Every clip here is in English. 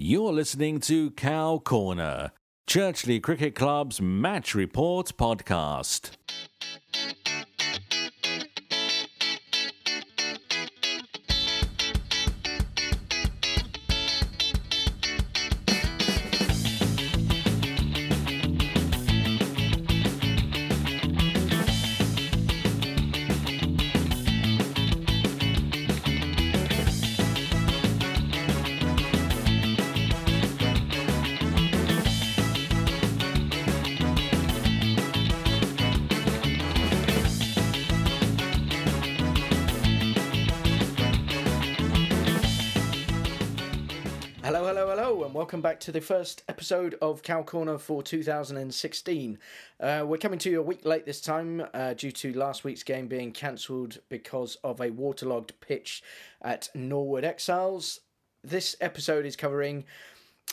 You're listening to Cow Corner, Churchley Cricket Club's match report podcast. Back to the first episode of Cow Corner for 2016. Uh, we're coming to you a week late this time uh, due to last week's game being cancelled because of a waterlogged pitch at Norwood Exiles. This episode is covering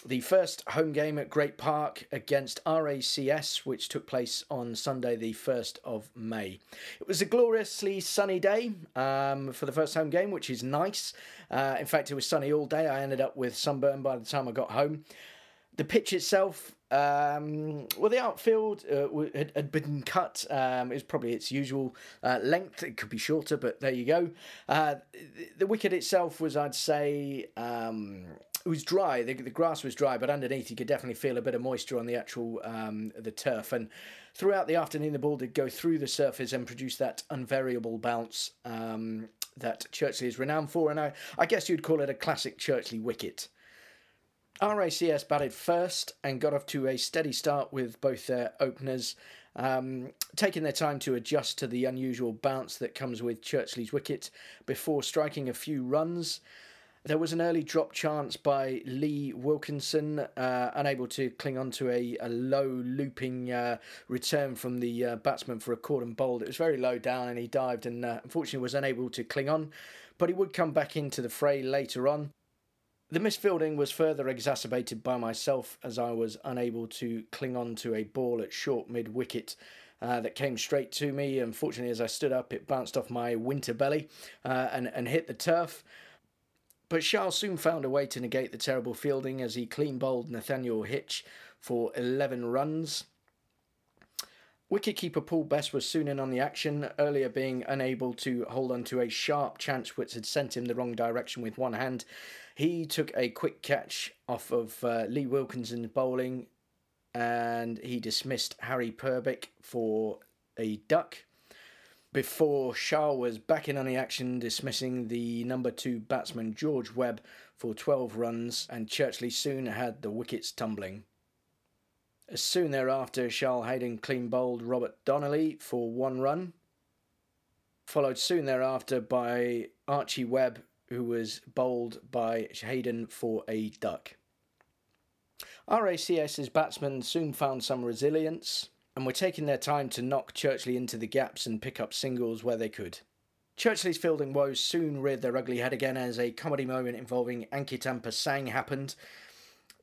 the first home game at Great Park against RACS, which took place on Sunday, the 1st of May. It was a gloriously sunny day um, for the first home game, which is nice. Uh, in fact, it was sunny all day. I ended up with sunburn by the time I got home. The pitch itself, um, well, the outfield uh, had, had been cut. Um, it was probably its usual uh, length. It could be shorter, but there you go. Uh, the, the wicket itself was, I'd say, um, it was dry. The, the grass was dry, but underneath you could definitely feel a bit of moisture on the actual um, the turf. And throughout the afternoon, the ball did go through the surface and produce that unvariable bounce um, that Churchley is renowned for. And I, I guess you'd call it a classic Churchley wicket. RACS batted first and got off to a steady start with both their openers um, taking their time to adjust to the unusual bounce that comes with Churchley's wicket before striking a few runs. There was an early drop chance by Lee Wilkinson, uh, unable to cling on to a, a low looping uh, return from the uh, batsman for a and bowled. It was very low down and he dived and uh, unfortunately was unable to cling on, but he would come back into the fray later on. The misfielding was further exacerbated by myself as I was unable to cling on to a ball at short mid wicket. Uh, that came straight to me. Unfortunately, as I stood up, it bounced off my winter belly uh, and, and hit the turf. But Charles soon found a way to negate the terrible fielding as he clean bowled Nathaniel Hitch for 11 runs. Wicketkeeper Paul Best was soon in on the action, earlier being unable to hold on to a sharp chance which had sent him the wrong direction with one hand. He took a quick catch off of uh, Lee Wilkinson's bowling and he dismissed Harry Purbick for a duck before Shah was back in on the action, dismissing the number two batsman George Webb for 12 runs, and Churchley soon had the wickets tumbling. As soon thereafter, Charles Hayden clean bowled Robert Donnelly for one run, followed soon thereafter by Archie Webb, who was bowled by Hayden for a duck. RACS's batsmen soon found some resilience and were taking their time to knock Churchley into the gaps and pick up singles where they could. Churchley's fielding woes soon reared their ugly head again as a comedy moment involving Ankit and Pasang happened.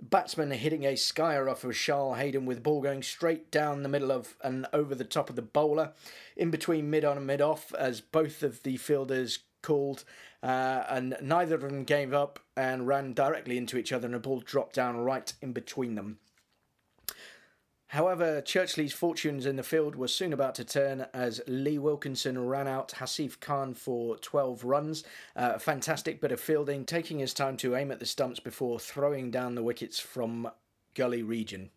Batsman hitting a skyer off of Charles Hayden with ball going straight down the middle of and over the top of the bowler, in between mid on and mid off, as both of the fielders called, uh, and neither of them gave up and ran directly into each other, and the ball dropped down right in between them. However, Churchley's fortunes in the field were soon about to turn as Lee Wilkinson ran out Hasif Khan for 12 runs. Uh, fantastic bit of fielding, taking his time to aim at the stumps before throwing down the wickets from gully region.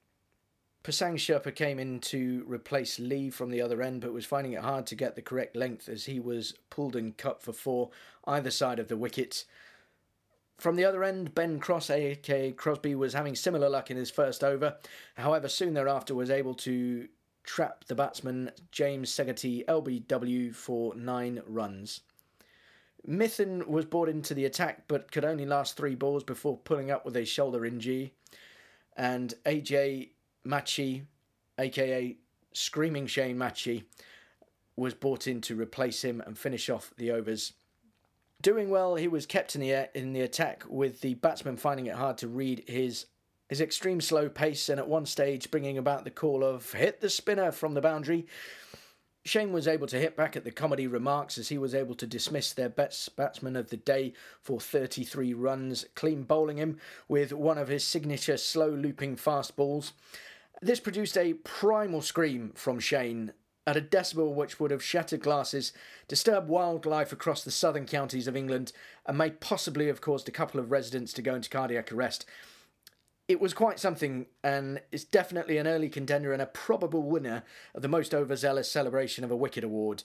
Pasang Sherpa came in to replace Lee from the other end, but was finding it hard to get the correct length as he was pulled and cut for four either side of the wicket. From the other end, Ben Cross, aka Crosby, was having similar luck in his first over. However, soon thereafter was able to trap the batsman James Segati LBW for nine runs. Mithun was brought into the attack but could only last three balls before pulling up with a shoulder injury. And AJ Machi, aka Screaming Shane Machi, was brought in to replace him and finish off the overs. Doing well, he was kept in the air, in the attack, with the batsman finding it hard to read his his extreme slow pace, and at one stage bringing about the call of "hit the spinner" from the boundary. Shane was able to hit back at the comedy remarks as he was able to dismiss their best batsman of the day for 33 runs, clean bowling him with one of his signature slow looping fast balls. This produced a primal scream from Shane at a decibel which would have shattered glasses, disturbed wildlife across the southern counties of England, and may possibly have caused a couple of residents to go into cardiac arrest. It was quite something, and is definitely an early contender and a probable winner of the most overzealous celebration of a wicket award.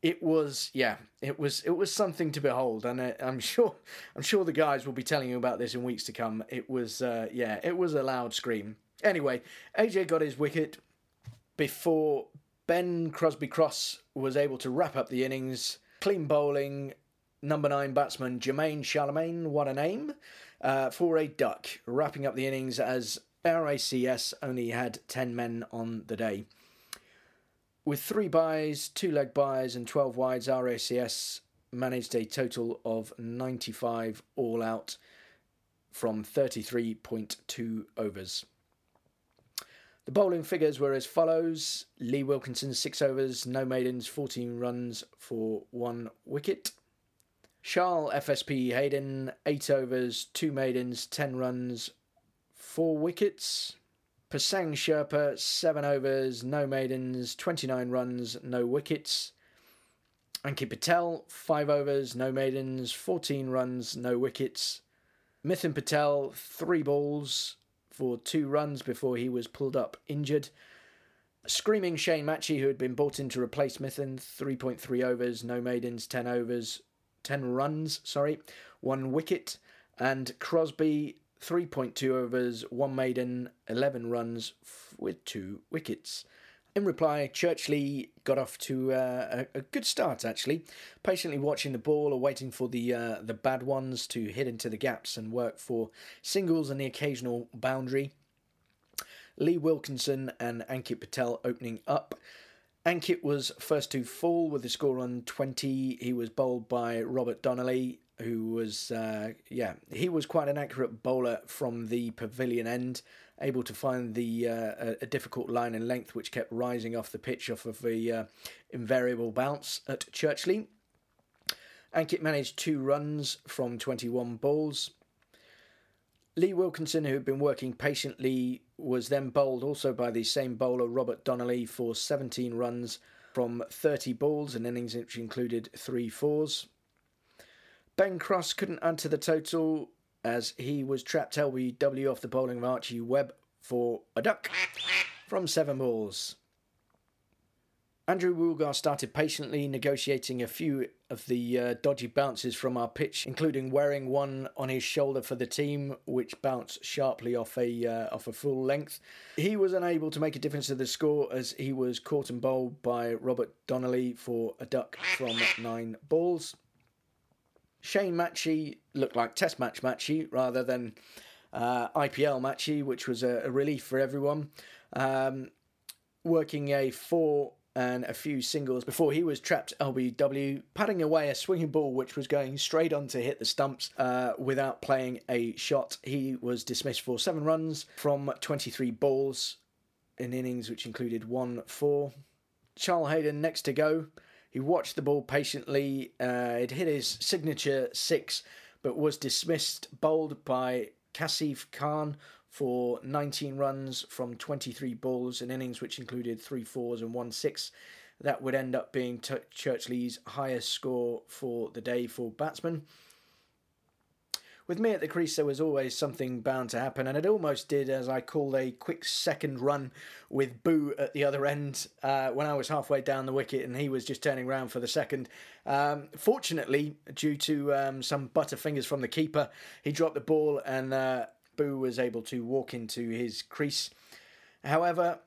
It was, yeah, it was, it was something to behold, and uh, I'm sure, I'm sure the guys will be telling you about this in weeks to come. It was, uh, yeah, it was a loud scream. Anyway, AJ got his wicket before Ben Crosby Cross was able to wrap up the innings. Clean bowling, number nine batsman Jermaine Charlemagne, what a name, uh, for a duck, wrapping up the innings as RACS only had 10 men on the day. With three byes, two leg byes, and 12 wides, RACS managed a total of 95 all out from 33.2 overs. The bowling figures were as follows Lee Wilkinson, six overs, no maidens, 14 runs for one wicket. Charles FSP Hayden, eight overs, two maidens, 10 runs, four wickets. Pasang Sherpa, seven overs, no maidens, 29 runs, no wickets. Ankit Patel, five overs, no maidens, 14 runs, no wickets. Mithun Patel, three balls, for two runs before he was pulled up injured. Screaming Shane Matchie, who had been brought in to replace Mithun, 3.3 overs, no maidens, 10 overs, 10 runs, sorry, one wicket. And Crosby, 3.2 overs, one maiden, 11 runs with two wickets. In reply, Churchley got off to uh, a, a, good start, actually, patiently watching the ball or waiting for the uh, the bad ones to hit into the gaps and work for singles and the occasional boundary. Lee Wilkinson and Ankit Patel opening up. Ankit was first to fall with the score on 20. He was bowled by Robert Donnelly, who was, uh, yeah, he was quite an accurate bowler from the pavilion end able to find the uh, a, difficult line and length which kept rising off the pitch off of the uh, invariable bounce at Churchley. Ankit managed two runs from 21 balls. Lee Wilkinson, who had been working patiently, was then bowled also by the same bowler, Robert Donnelly, for 17 runs from 30 balls, an innings which included three fours. Ben Cross couldn't add to the total as he was trapped LBW off the bowling of Archie Webb for a duck from seven balls. Andrew Woolgar started patiently negotiating a few of the uh, dodgy bounces from our pitch, including wearing one on his shoulder for the team, which bounced sharply off a uh, off a full length. He was unable to make a difference to the score as he was caught and bowled by Robert Donnelly for a duck from nine balls. Shane Matchie looked like Test match Matchie rather than uh, IPL Matchie, which was a, a relief for everyone. Um, working a four and a few singles before he was trapped LBW, patting away a swinging ball which was going straight on to hit the stumps uh, without playing a shot. He was dismissed for seven runs from 23 balls in innings which included one four. Charles Hayden next to go. He watched the ball patiently. Uh, it hit his signature six, but was dismissed, bowled by Kasif Khan for 19 runs from 23 balls, an innings which included three fours and one six. That would end up being T- Churchley's highest score for the day for batsmen with me at the crease, there was always something bound to happen, and it almost did, as I called a quick second run with Boo at the other end uh, when I was halfway down the wicket and he was just turning round for the second. Um, fortunately, due to um, some butterfingers from the keeper, he dropped the ball and uh, Boo was able to walk into his crease. However,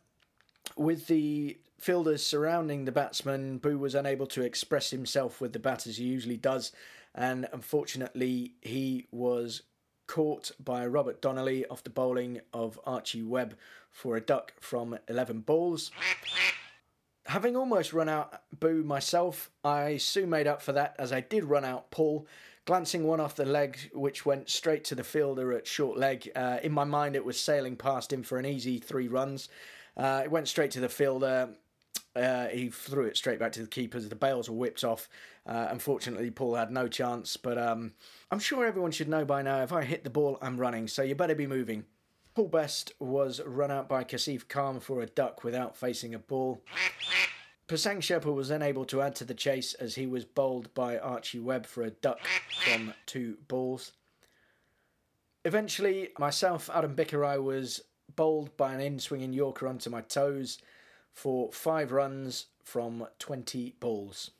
with the fielders surrounding the batsman, Boo was unable to express himself with the bat as he usually does and unfortunately he was caught by Robert Donnelly off the bowling of Archie Webb for a duck from 11 balls. Having almost run out Boo myself, I soon made up for that as I did run out Paul, glancing one off the leg which went straight to the fielder at short leg. Uh, in my mind, it was sailing past him for an easy three runs. Uh, it went straight to the fielder. Uh, he threw it straight back to the keepers. The bails were whipped off. Uh, unfortunately, Paul had no chance, but um, I'm sure everyone should know by now if I hit the ball, I'm running, so you better be moving. Paul Best was run out by Kasif Khan for a duck without facing a ball. Pasang Sherpa was then able to add to the chase as he was bowled by Archie Webb for a duck from two balls. Eventually, myself, Adam Bickerai, was bowled by an in swinging Yorker onto my toes for five runs from 20 balls.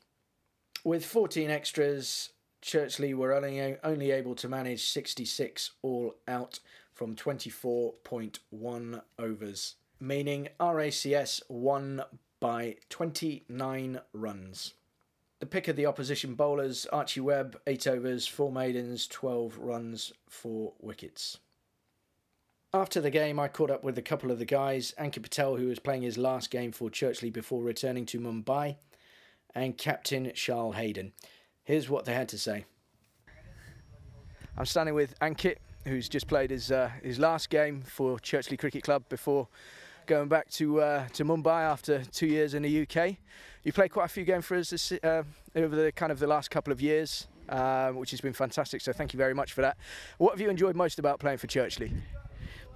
With 14 extras, Churchley were only, only able to manage 66 all out from 24.1 overs, meaning RACS won by 29 runs. The pick of the opposition bowlers Archie Webb, 8 overs, 4 maidens, 12 runs, 4 wickets. After the game, I caught up with a couple of the guys Ankit Patel, who was playing his last game for Churchley before returning to Mumbai, and Captain Charles Hayden. Here's what they had to say. I'm standing with Ankit, who's just played his uh, his last game for Churchley Cricket Club before going back to uh, to Mumbai after two years in the UK. You played quite a few games for us this, uh, over the kind of the last couple of years, um, which has been fantastic. So thank you very much for that. What have you enjoyed most about playing for Churchley?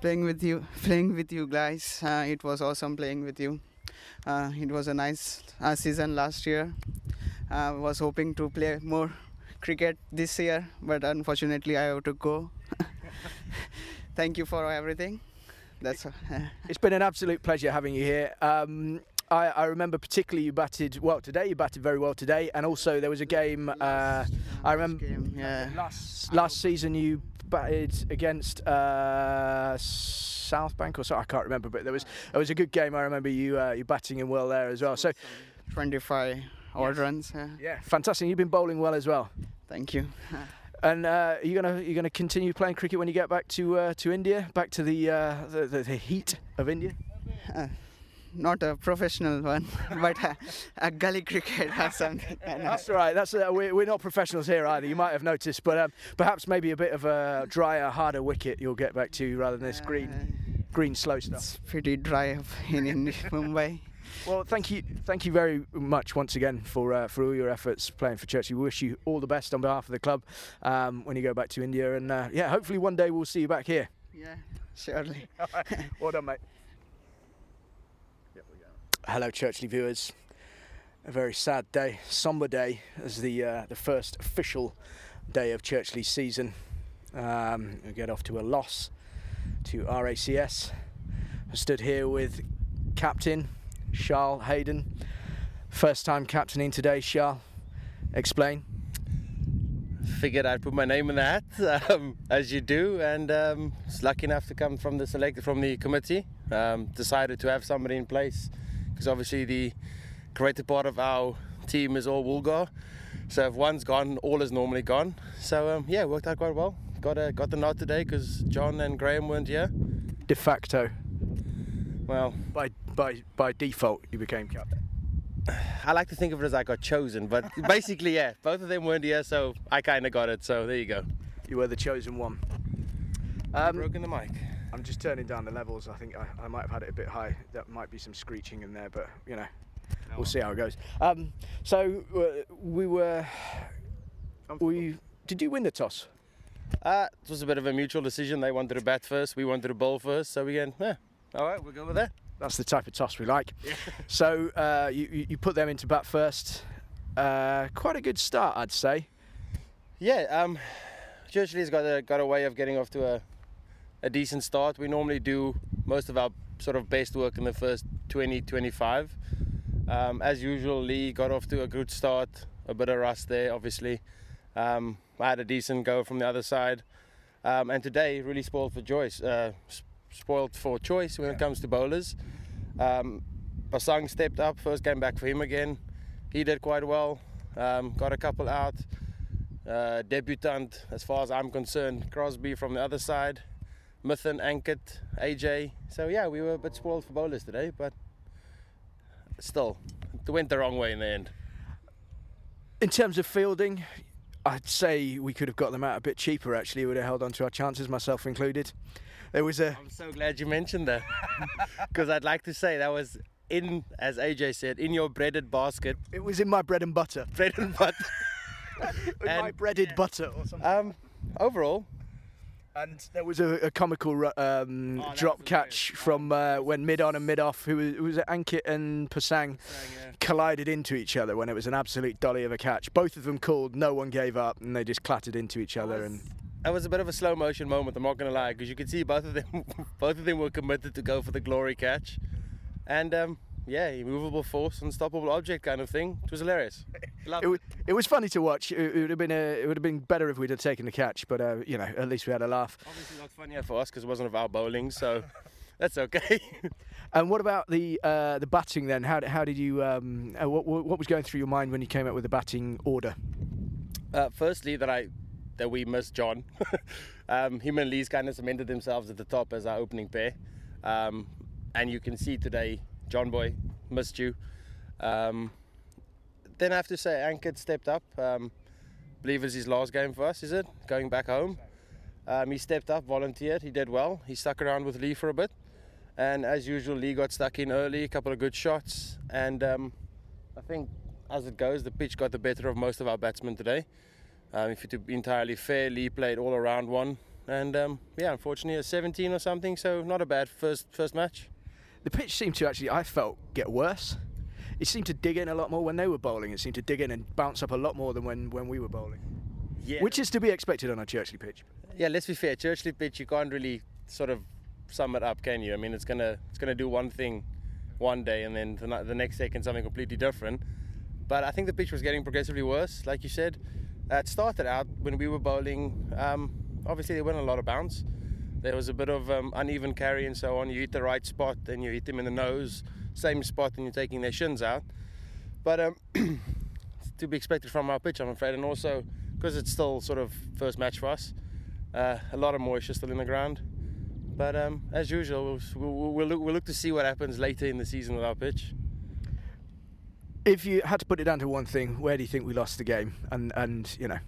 Playing with you, playing with you guys. Uh, it was awesome playing with you. Uh, it was a nice uh, season last year. I was hoping to play more cricket this year, but unfortunately I have to go. Thank you for everything. That's. it's been an absolute pleasure having you here. Um, I, I, remember particularly you batted well today. You batted very well today, and also there was a game. Uh, I remember game, yeah. last last season you batted against uh, South Bank or so. I can't remember, but there was it was a good game. I remember you uh, you batting in well there as well. So, 25 odd runs. Yeah. yeah, fantastic. You've been bowling well as well. Thank you. And uh, are you gonna you gonna continue playing cricket when you get back to uh, to India, back to the, uh, the, the, the heat of India? Uh, not a professional one, but a, a, gully cricket or something. That's right. That's uh, we're, we're not professionals here either. You might have noticed, but um, perhaps maybe a bit of a drier, harder wicket you'll get back to rather than this green, green slow stuff. It's pretty dry up in, in Mumbai. Well, thank you, thank you very much once again for uh, for all your efforts playing for Church. We wish you all the best on behalf of the club um, when you go back to India, and uh, yeah, hopefully one day we'll see you back here. Yeah, surely. well done, mate. Hello, Churchley viewers. A very sad day, somber day, as the uh, the first official day of Churchley season. Um, we get off to a loss to RACS. I stood here with captain Charles Hayden. First time captaining today, Charles. Explain. Figured I'd put my name in the hat, um, as you do, and um, was lucky enough to come from the select from the committee. Um, decided to have somebody in place because obviously the greater part of our team is all Woolgar. So if one's gone, all is normally gone. So um, yeah, worked out quite well. Got a, got the nod today because John and Graham weren't here. De facto. Well, by by by default, you became captain. I like to think of it as I got chosen, but basically, yeah, both of them weren't here, so I kind of got it. So there you go. You were the chosen one. Um, broken the mic. I'm just turning down the levels. I think I, I, might have had it a bit high. That might be some screeching in there, but you know, no. we'll see how it goes. Um, so uh, we were. We did you win the toss? Uh, it was a bit of a mutual decision. They wanted to bat first. We wanted to bowl first. So we went, yeah, all right, we'll go with that. That's the type of toss we like. Yeah. so uh, you, you put them into bat first. Uh, quite a good start, I'd say. Yeah, um, Churchley's got a, got a way of getting off to a, a decent start. We normally do most of our sort of best work in the first 20, 25. Um, as usual, Lee got off to a good start, a bit of rust there, obviously. Um, I had a decent go from the other side. Um, and today, really spoiled for Joyce, uh, spoiled for choice when yeah. it comes to bowlers. Um, Pasang stepped up, first game back for him again. He did quite well, um, got a couple out. Uh, debutant, as far as I'm concerned, Crosby from the other side, Mithun, Ankit, AJ. So yeah, we were a bit spoiled for bowlers today, but still, it went the wrong way in the end. In terms of fielding, I'd say we could have got them out a bit cheaper. Actually, we would have held on to our chances, myself included. There was a. I'm so glad you mentioned that because I'd like to say that was in, as AJ said, in your breaded basket, It was in my bread and butter. bread and butter. In my And- breaded butter or something. um, overall, And there was a, a comical um, Oh, drop was catch from uh, when mid on and mid off, who was, was it Ankit and Pasang collided into each other when it was an absolute dolly of a catch. Both of them called, no one gave up, and they just clattered into each other. And it was a bit of a slow motion moment. I'm not gonna lie, because you could see both of them, both of them were committed to go for the glory catch, and um, yeah, immovable force, unstoppable object kind of thing. It was hilarious. It, was, it was funny to watch. It, it would have been a, it would have been better if we'd have taken the catch, but uh, you know, at least we had a laugh. Obviously not funnier for us because it wasn't of our bowling, so that's okay. And what about the uh, the batting then? How, how did you? Um, uh, what, what was going through your mind when you came up with the batting order? Uh, firstly, that I that we missed John. um, him and Lee's kind of cemented themselves at the top as our opening pair, um, and you can see today, John Boy missed you. Um, then I have to say, Ankit stepped up. Um, believe it's his last game for us, is it? Going back home. Um, he stepped up, volunteered. He did well. He stuck around with Lee for a bit, and as usual, Lee got stuck in early. A couple of good shots, and um, I think as it goes, the pitch got the better of most of our batsmen today. Um, if to be entirely fair, Lee played all around one, and um, yeah, unfortunately, a 17 or something. So not a bad first first match. The pitch seemed to actually, I felt, get worse. It seemed to dig in a lot more when they were bowling. It seemed to dig in and bounce up a lot more than when, when we were bowling, Yeah. which is to be expected on a Churchley pitch. yeah, let's be fair. Churchley pitch, you can't really sort of sum it up, can you? I mean, it's gonna it's gonna do one thing one day, and then the, the next second something completely different. But I think the pitch was getting progressively worse, like you said. Uh, it started out when we were bowling. Um, obviously, there weren't a lot of bounce. There was a bit of um, uneven carry and so on. You hit the right spot, then you hit them in the nose, same spot, and you're taking their shins out. But um, to be expected from our pitch, I'm afraid, and also because it's still sort of first match for us. Uh, a lot of moisture still in the ground. But um, as usual, we'll, we'll, we'll, look, we'll look to see what happens later in the season with our pitch. If you had to put it down to one thing, where do you think we lost the game? And and you know,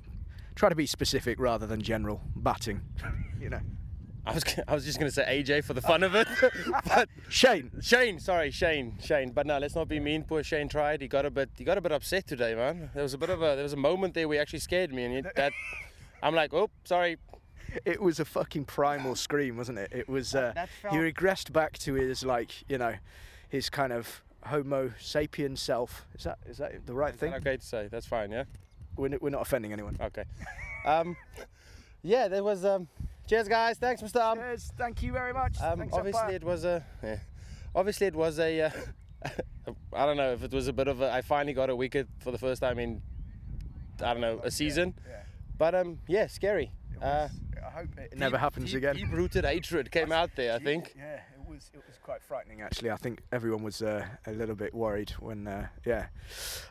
try to be specific rather than general batting. you know, I was, I was just going to say AJ for the fun of it. but Shane. Shane, sorry, Shane, Shane. But no, let's not be mean. Poor Shane tried. He got a bit, he got a bit upset today, man. There was a bit of a, there was a moment there where he actually scared me, and he, that, I'm like, oh, sorry. It was a fucking primal scream, wasn't it? It was. Uh, that he regressed back to his like, you know, his kind of Homo sapien self. Is that is that the right Is thing? that okay to say? That's fine, yeah. We're, we're not offending anyone. Okay. Um, yeah, there was. Um, cheers, guys. Thanks, Mr. Um, Cheers. Thank you very much. Um, Thanks, obviously, it was a. Yeah. Obviously, it was a. Uh, I don't know if it was a bit of a. I finally got a wicket for the first time in. I don't know a season, Yeah. but um, yeah, scary. Uh, I hope it never happens deep, again. Deep-rooted hatred came out there. I think. Yeah, it was it was quite frightening actually. I think everyone was uh, a little bit worried when uh, yeah.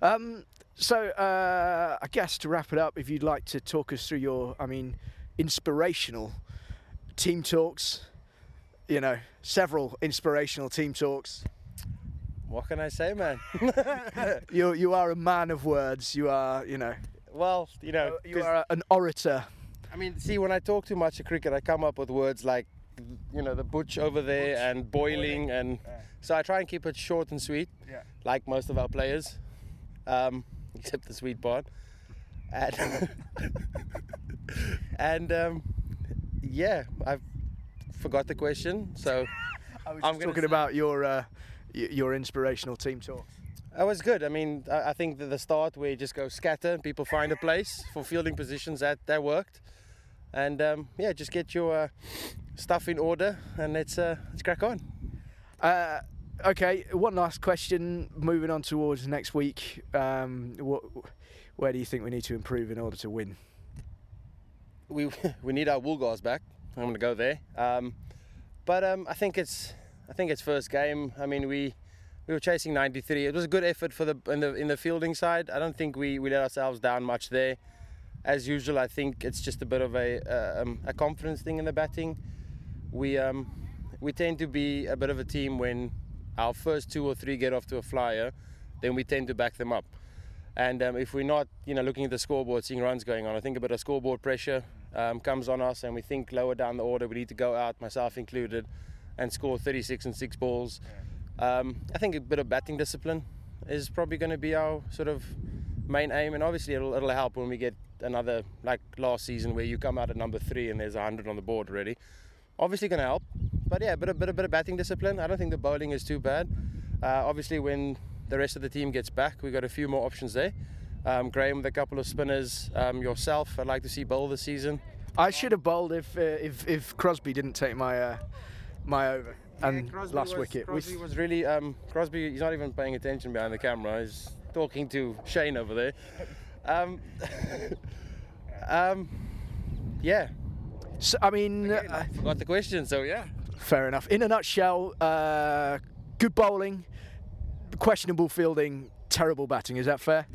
Um, so uh, I guess to wrap it up, if you'd like to talk us through your, I mean, inspirational team talks. You know, several inspirational team talks. What can I say, man? You you are a man of words. You are you know well, you know, you are a, an orator. I mean, see, when I talk too much of cricket, I come up with words like, you know, the butch over there and boiling, and so I try and keep it short and sweet, Yeah. like most of our players, um, except the sweet part. And, and um, yeah, I forgot the question, so I was I'm just talking about your uh, your inspirational team talk. that was good. I mean, I, think that the start where you just go scatter and people find a place for fielding positions that that worked, and um, yeah, just get your uh, stuff in order and let's uh, let's crack on. Uh, okay, one last question. Moving on towards next week, um, what, where do you think we need to improve in order to win? We we need our Woolgars back. I'm going to go there. Um, but um, I think it's I think it's first game. I mean we we were chasing 93. It was a good effort for the in the in the fielding side. I don't think we, we let ourselves down much there. As usual, I think it's just a bit of a uh, um, a confidence thing in the batting. We um, we tend to be a bit of a team when our first two or three get off to a flyer, then we tend to back them up. And um, if we're not, you know, looking at the scoreboard, seeing runs going on, I think a bit of scoreboard pressure um, comes on us, and we think lower down the order we need to go out, myself included, and score 36 and six balls. Um, I think a bit of batting discipline is probably going to be our sort of main aim, and obviously it'll, it'll help when we get another like last season where you come out at number three and there's 100 on the board already. Obviously going to help, but yeah, a bit, a bit, a bit of batting discipline. I don't think the bowling is too bad. Uh, obviously, when the rest of the team gets back, we've got a few more options there. Um, Graham with a couple of spinners. Um, yourself, I'd like to see bowl this season. I should have bowled if uh, if if Crosby didn't take my uh, my over and Yeah, Crosby last was, wicket. We- Crosby was really um, Crosby. He's not even paying attention behind the camera. He's talking to Shane over there. Um, um, yeah, So, I mean, uh, forgot the question. So yeah, fair enough. In a nutshell, uh, good bowling, questionable fielding, terrible batting. Is that fair?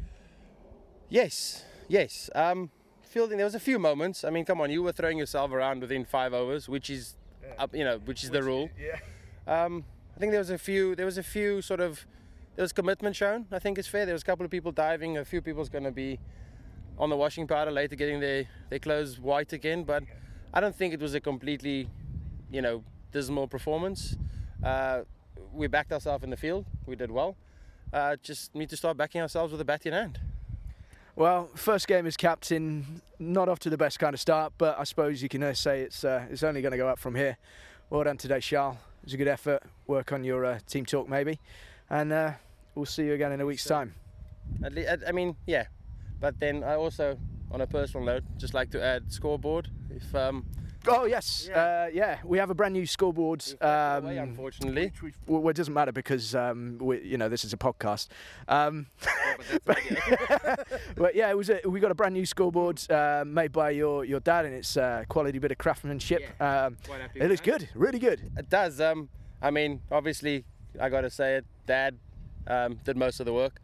Yes, yes. Um, fielding. There was a few moments. I mean, come on, you were throwing yourself around within five overs, which is, up, you know, which is the rule. Yeah. Um, I think there was a few. There was a few sort of. There was commitment shown. I think it's fair. There was a couple of people diving. A few people's going to be on the washing powder later, getting their their clothes white again. But I don't think it was a completely, you know, dismal performance. Uh, we backed ourselves in the field. We did well. Uh, just need to start backing ourselves with a bat in hand. Well, first game as captain, not off to the best kind of start, but I suppose you can uh, say it's uh, it's only going to go up from here. Well done today, Charles. It was a good effort. Work on your uh, team talk maybe, and uh, we'll see you again in a week's time. At I mean, yeah. But then I also, on a personal note, just like to add scoreboard. If um, Oh yes, Yeah. uh, yeah. We have a brand new scoreboard. away, Um, unfortunately. well, well, it doesn't matter because um, we, you know this is a podcast. Um, but yeah, it was. A, we got a brand new scoreboard uh, made by your your dad, and it's uh, quality bit of craftsmanship. Um, Quite happy it looks good, really good. It does. Um, I mean, obviously, I got to say it. Dad um, did most of the work.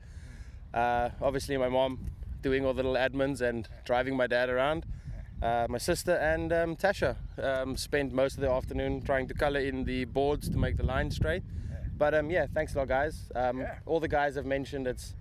Uh, obviously, my mom doing all the little admins and driving my dad around. Uh, my sister and um, Tasha um, spent most of the afternoon trying to color in the boards to make the line straight. But um, yeah, thanks a lot, guys. Um, Yeah. All the guys have mentioned it's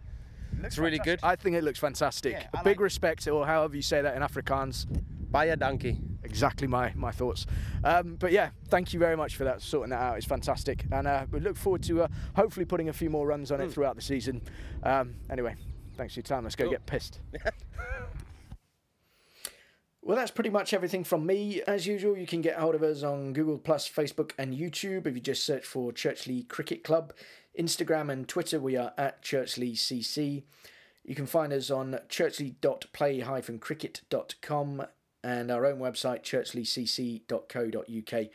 it's really good. I think it looks fantastic. Yeah, I Big like- respect, or however you say that in Afrikaans. Baie dankie. Exactly my my thoughts. Um, but yeah, thank you very much for that, sorting that out. It's fantastic, and uh, we look forward to uh, hopefully putting a few more runs on it throughout the season. Um, anyway, thanks for your time. Let's go Cool. get pissed. Well, that's pretty much everything from me. As usual, you can get hold of us on Google Plus, Facebook, and YouTube if you just search for Churchley Cricket Club. Instagram and Twitter, we are at ChurchleyCC. You can find us on churchley.play-cricket.com and our own website, churchleycc.co.uk.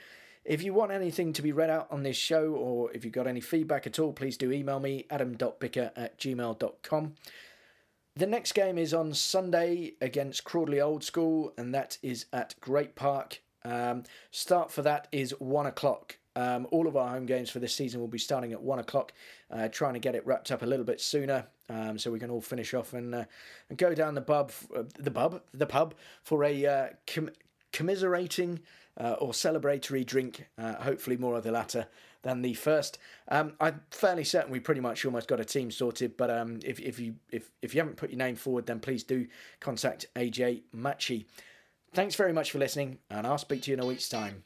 If you want anything to be read out on this show or if you've got any feedback at all, please do email me, adam.bicker at gmail.com. The next game is on Sunday against Crawley Old School, and that is at Great Park. Um, start for that is one o'clock. Um, all of our home games for this season will be starting at one o'clock, uh, trying to get it wrapped up a little bit sooner, um, so we can all finish off and, uh, and go down the pub, uh, the pub, the pub for a uh, com- commiserating uh, or celebratory drink. Uh, hopefully, more of the latter than the first. Um, I'm fairly certain we pretty much almost got a team sorted, but um, if, if you if, if you haven't put your name forward, then please do contact AJ Machi. Thanks very much for listening, and I'll speak to you in a week's time.